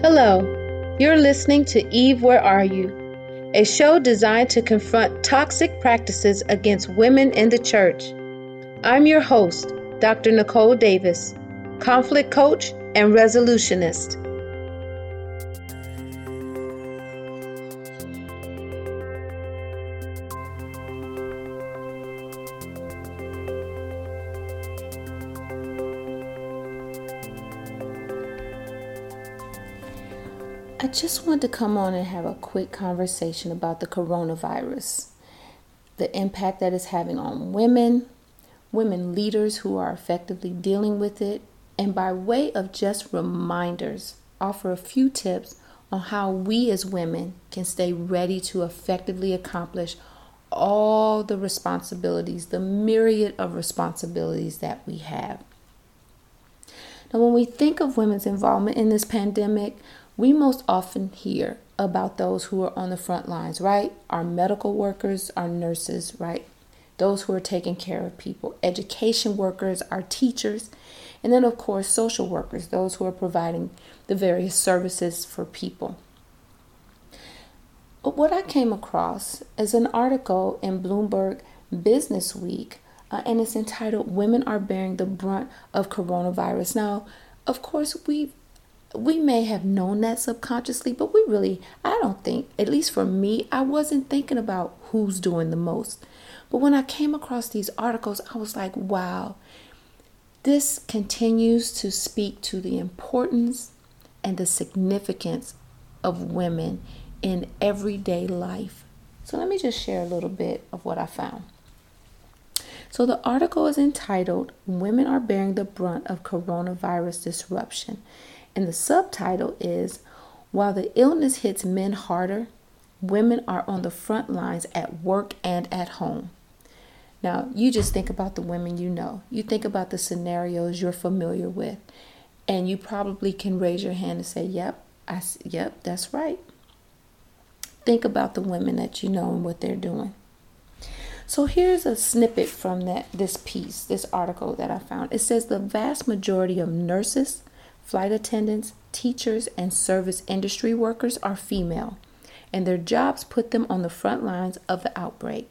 Hello, you're listening to Eve Where Are You? A show designed to confront toxic practices against women in the church. I'm your host, Dr. Nicole Davis, conflict coach and resolutionist. Just wanted to come on and have a quick conversation about the coronavirus, the impact that it's having on women, women leaders who are effectively dealing with it, and by way of just reminders, offer a few tips on how we as women can stay ready to effectively accomplish all the responsibilities, the myriad of responsibilities that we have. Now, when we think of women's involvement in this pandemic, we most often hear about those who are on the front lines, right? Our medical workers, our nurses, right? Those who are taking care of people, education workers, our teachers, and then, of course, social workers, those who are providing the various services for people. But what I came across is an article in Bloomberg Business Week, uh, and it's entitled Women Are Bearing the Brunt of Coronavirus. Now, of course, we we may have known that subconsciously, but we really, I don't think, at least for me, I wasn't thinking about who's doing the most. But when I came across these articles, I was like, wow, this continues to speak to the importance and the significance of women in everyday life. So let me just share a little bit of what I found. So the article is entitled Women Are Bearing the Brunt of Coronavirus Disruption. And the subtitle is While the illness hits men harder, women are on the front lines at work and at home. Now, you just think about the women you know. You think about the scenarios you're familiar with, and you probably can raise your hand and say, "Yep, I yep, that's right." Think about the women that you know and what they're doing. So here's a snippet from that this piece, this article that I found. It says the vast majority of nurses, flight attendants, teachers, and service industry workers are female, and their jobs put them on the front lines of the outbreak.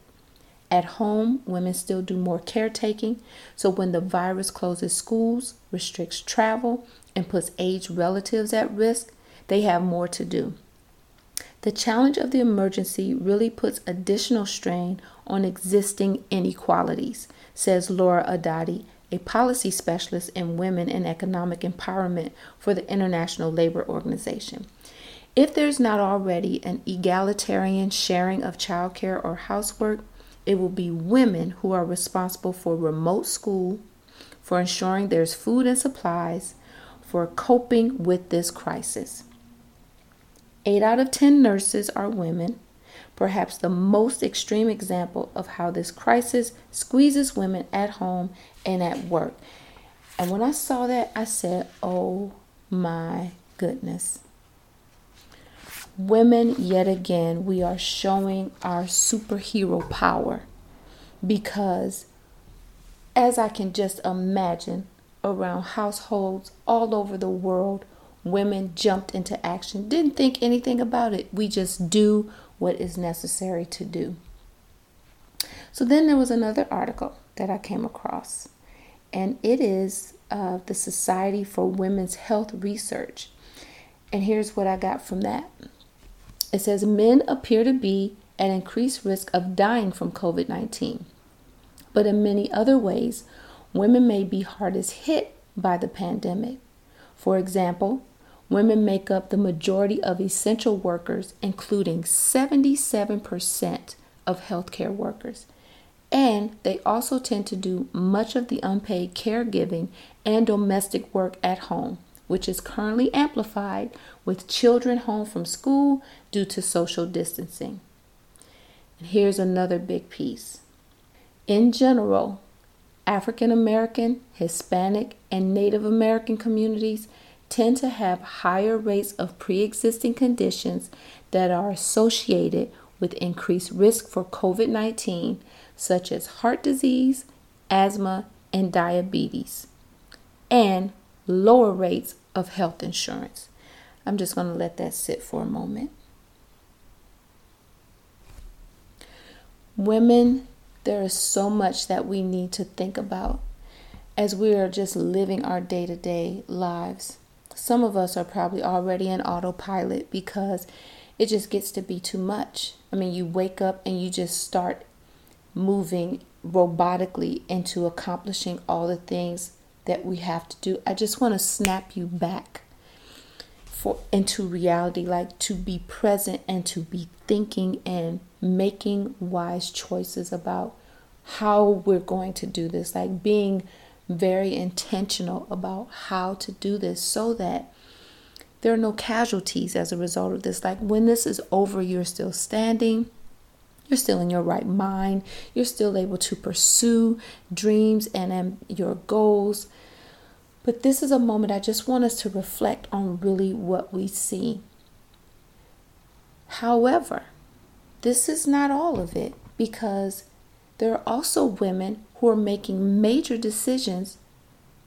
At home, women still do more caretaking, so when the virus closes schools, restricts travel, and puts aged relatives at risk, they have more to do. The challenge of the emergency really puts additional strain on existing inequalities, says Laura Addati, a policy specialist in women and economic empowerment for the International Labor Organization. If there's not already an egalitarian sharing of childcare or housework, it will be women who are responsible for remote school, for ensuring there's food and supplies, for coping with this crisis. Eight out of 10 nurses are women, perhaps the most extreme example of how this crisis squeezes women at home and at work. And when I saw that, I said, oh my goodness. Women, yet again, we are showing our superhero power because, as I can just imagine, around households all over the world, women jumped into action, didn't think anything about it. We just do what is necessary to do. So then there was another article that I came across, and it is uh, the Society for Women's Health Research. And here's what I got from that it says men appear to be at increased risk of dying from COVID 19, but in many other ways, women may be hardest hit by the pandemic. For example, Women make up the majority of essential workers, including 77% of healthcare workers. And they also tend to do much of the unpaid caregiving and domestic work at home, which is currently amplified with children home from school due to social distancing. And here's another big piece. In general, African American, Hispanic, and Native American communities tend to have higher rates of pre existing conditions that are associated with increased risk for COVID 19, such as heart disease, asthma, and diabetes, and lower rates of health insurance. I'm just going to let that sit for a moment. Women, there is so much that we need to think about as we are just living our day to day lives. Some of us are probably already in autopilot because it just gets to be too much. I mean, you wake up and you just start moving robotically into accomplishing all the things that we have to do. I just want to snap you back for into reality like to be present and to be thinking and making wise choices about how we're going to do this like being very intentional about how to do this so that there are no casualties as a result of this like when this is over you're still standing you're still in your right mind. You're still able to pursue dreams and um, your goals. But this is a moment I just want us to reflect on really what we see. However, this is not all of it because there are also women who are making major decisions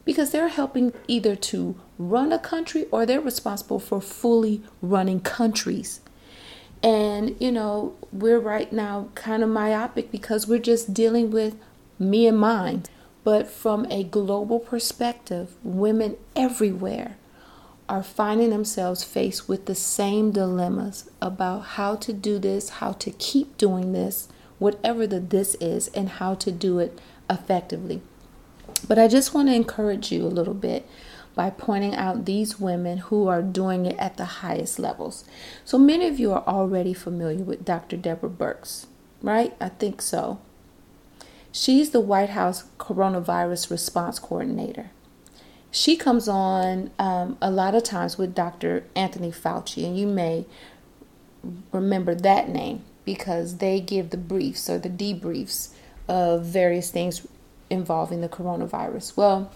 because they're helping either to run a country or they're responsible for fully running countries. And, you know, we're right now kind of myopic because we're just dealing with me and mine. But from a global perspective, women everywhere are finding themselves faced with the same dilemmas about how to do this, how to keep doing this, whatever the this is, and how to do it effectively. But I just want to encourage you a little bit by pointing out these women who are doing it at the highest levels. So many of you are already familiar with Dr. Deborah Birx, right? I think so. She's the White House Coronavirus Response Coordinator. She comes on um, a lot of times with Dr. Anthony Fauci, and you may remember that name because they give the briefs or the debriefs of various things involving the coronavirus. Well,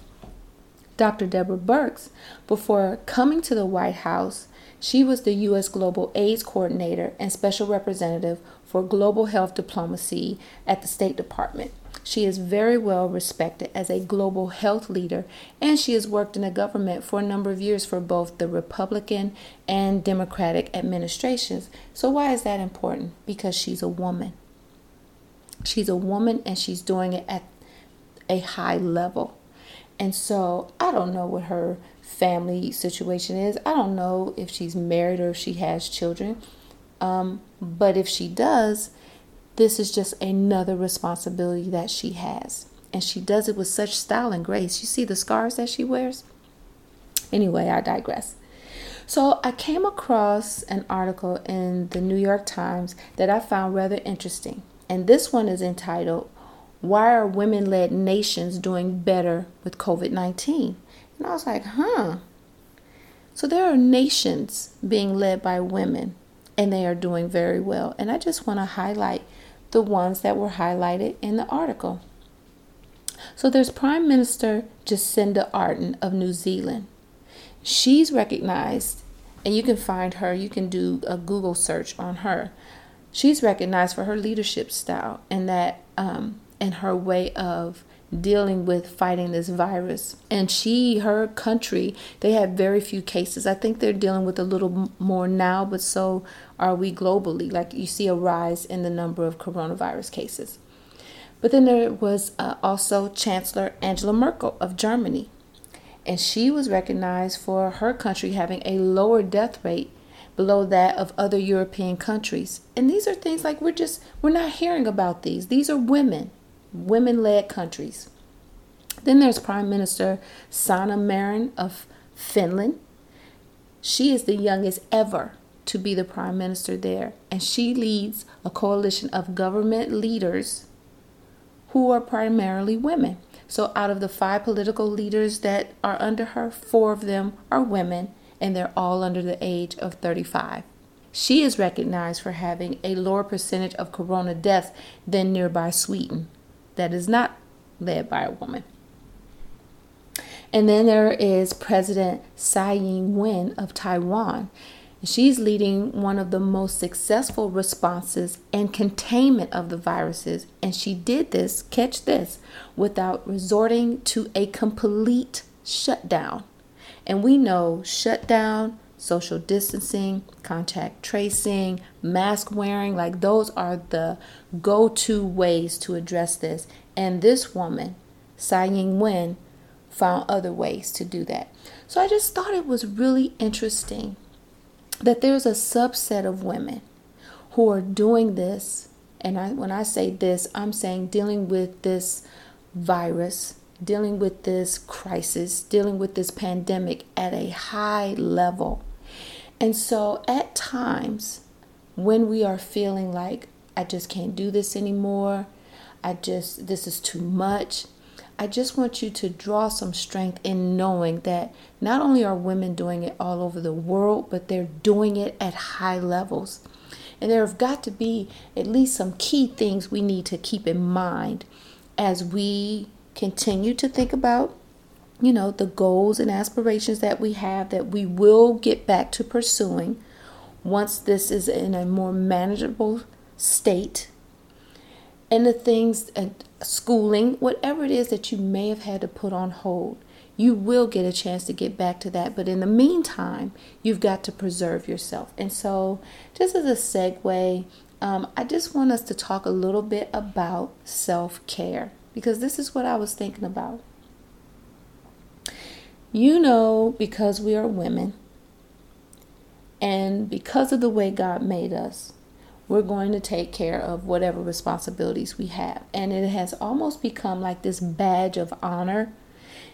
Dr. Deborah Birx, before coming to the White House, she was the U.S. Global AIDS Coordinator and Special Representative for Global Health Diplomacy at the State Department. She is very well respected as a global health leader, and she has worked in the government for a number of years for both the Republican and Democratic administrations. So, why is that important? Because she's a woman. She's a woman and she's doing it at a high level. And so I don't know what her family situation is. I don't know if she's married or if she has children. Um, but if she does, this is just another responsibility that she has. And she does it with such style and grace. You see the scars that she wears? Anyway, I digress. So I came across an article in the New York Times that I found rather interesting. And this one is entitled why are women led nations doing better with COVID 19? And I was like, huh. So there are nations being led by women and they are doing very well. And I just want to highlight the ones that were highlighted in the article. So there's Prime Minister Jacinda Ardern of New Zealand. She's recognized, and you can find her, you can do a Google search on her. She's recognized for her leadership style and that um, and her way of dealing with fighting this virus. And she, her country, they have very few cases. I think they're dealing with a little more now, but so are we globally. Like you see a rise in the number of coronavirus cases. But then there was uh, also Chancellor Angela Merkel of Germany. And she was recognized for her country having a lower death rate below that of other European countries. And these are things like we're just, we're not hearing about these. These are women women led countries. Then there's Prime Minister Sanna Marin of Finland. She is the youngest ever to be the prime minister there, and she leads a coalition of government leaders who are primarily women. So, out of the five political leaders that are under her, four of them are women, and they're all under the age of 35. She is recognized for having a lower percentage of corona deaths than nearby Sweden that is not led by a woman. And then there is President Tsai Ing wen of Taiwan. She's leading one of the most successful responses and containment of the viruses. And she did this, catch this, without resorting to a complete shutdown. And we know shutdown social distancing, contact tracing, mask wearing. Like, those are the go to ways to address this. And this woman, Tsai Ing wen, found other ways to do that. So I just thought it was really interesting that there's a subset of women who are doing this. And I, when I say this, I'm saying dealing with this virus, dealing with this crisis, dealing with this pandemic at a high level. And so at times when we are feeling like, I just can't do this anymore, I just, this is too much. I just want you to draw some strength in knowing that not only are women doing it all over the world, but they're doing it at high levels. And there have got to be at least some key things we need to keep in mind as we continue to think about, you know, the goals and aspirations that we have that we will get back to pursuing once this is in a more manageable state. And the things and schooling, whatever it is that you may have had to put on hold, you will get a chance to get back to that. But in the meantime, you've got to preserve yourself. And so, just as a segue, um, I just want us to talk a little bit about self care because this is what I was thinking about. You know, because we are women, and because of the way God made us, we're going to take care of whatever responsibilities we have. And it has almost become like this badge of honor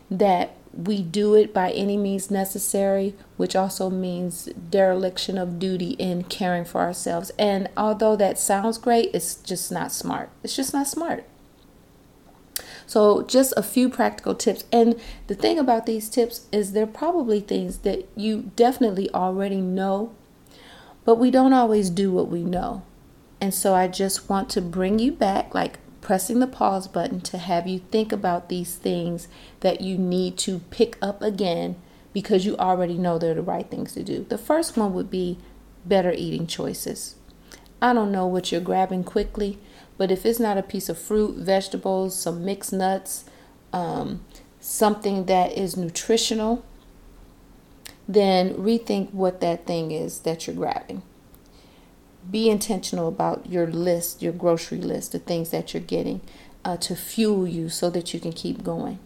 that we do it by any means necessary, which also means dereliction of duty in caring for ourselves. And although that sounds great, it's just not smart. It's just not smart. So, just a few practical tips. And the thing about these tips is they're probably things that you definitely already know, but we don't always do what we know. And so, I just want to bring you back, like pressing the pause button to have you think about these things that you need to pick up again because you already know they're the right things to do. The first one would be better eating choices. I don't know what you're grabbing quickly, but if it's not a piece of fruit, vegetables, some mixed nuts, um, something that is nutritional, then rethink what that thing is that you're grabbing be intentional about your list, your grocery list, the things that you're getting uh, to fuel you so that you can keep going.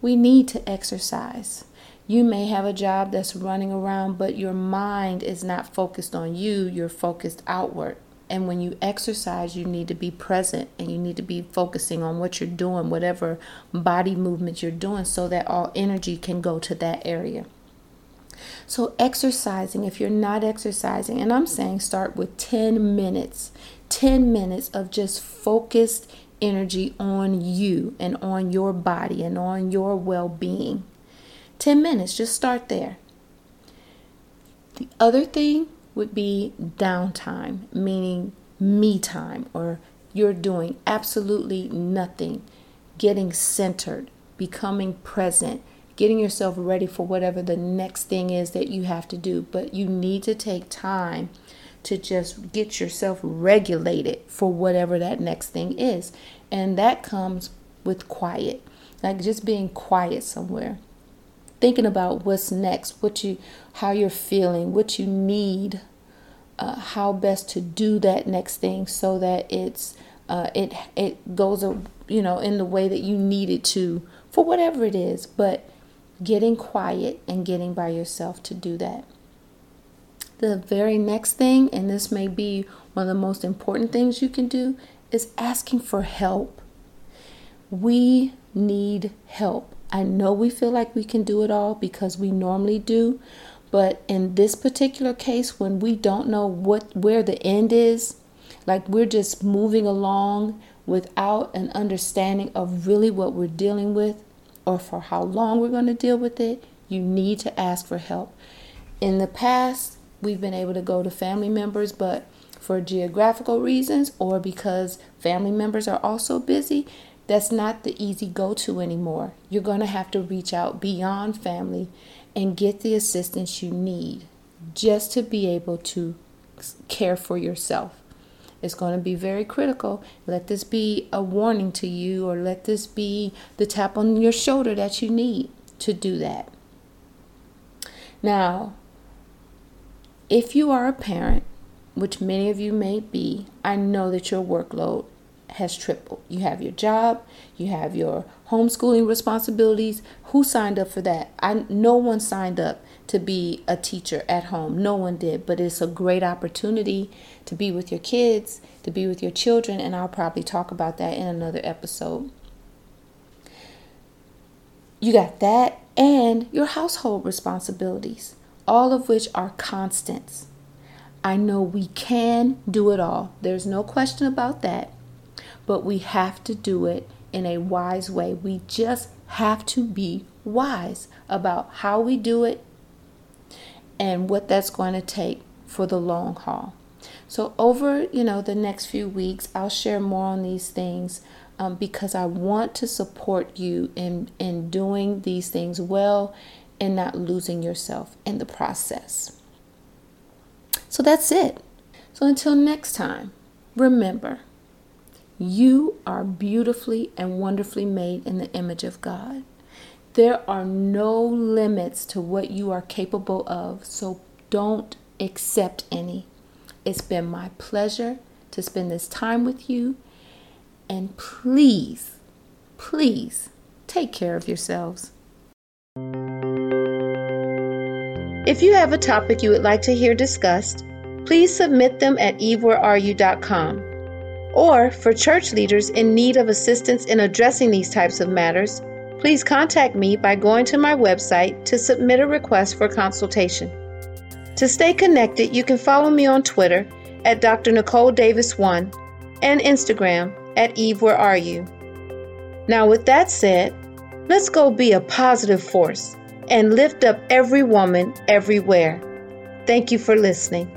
We need to exercise. You may have a job that's running around, but your mind is not focused on you, you're focused outward. And when you exercise, you need to be present and you need to be focusing on what you're doing, whatever body movement you're doing, so that all energy can go to that area. So, exercising, if you're not exercising, and I'm saying start with 10 minutes, 10 minutes of just focused energy on you and on your body and on your well being. 10 minutes, just start there. The other thing would be downtime, meaning me time, or you're doing absolutely nothing, getting centered, becoming present getting yourself ready for whatever the next thing is that you have to do. But you need to take time to just get yourself regulated for whatever that next thing is. And that comes with quiet, like just being quiet somewhere. Thinking about what's next, what you, how you're feeling, what you need, uh, how best to do that next thing, so that it's uh, it it goes, you know, in the way that you need it to for whatever it is. But getting quiet and getting by yourself to do that. The very next thing, and this may be one of the most important things you can do, is asking for help. We need help. I know we feel like we can do it all because we normally do, but in this particular case when we don't know what where the end is, like we're just moving along without an understanding of really what we're dealing with, or for how long we're going to deal with it, you need to ask for help. In the past, we've been able to go to family members, but for geographical reasons or because family members are also busy, that's not the easy go to anymore. You're going to have to reach out beyond family and get the assistance you need just to be able to care for yourself. It's going to be very critical. Let this be a warning to you, or let this be the tap on your shoulder that you need to do that. Now, if you are a parent, which many of you may be, I know that your workload has tripled. You have your job, you have your homeschooling responsibilities. Who signed up for that? I no one signed up to be a teacher at home. No one did, but it's a great opportunity to be with your kids, to be with your children, and I'll probably talk about that in another episode. You got that and your household responsibilities, all of which are constants. I know we can do it all. There's no question about that. But we have to do it in a wise way. We just have to be wise about how we do it and what that's going to take for the long haul. So over, you know, the next few weeks, I'll share more on these things um, because I want to support you in in doing these things well and not losing yourself in the process. So that's it. So until next time, remember, you are beautifully and wonderfully made in the image of God. There are no limits to what you are capable of, so don't accept any. It's been my pleasure to spend this time with you. And please, please take care of yourselves. If you have a topic you would like to hear discussed, please submit them at evewhereareyou.com. Or for church leaders in need of assistance in addressing these types of matters, please contact me by going to my website to submit a request for consultation. To stay connected, you can follow me on Twitter at Dr. Nicole Davis 1 and Instagram at Eve Where Are You? Now, with that said, let's go be a positive force and lift up every woman everywhere. Thank you for listening.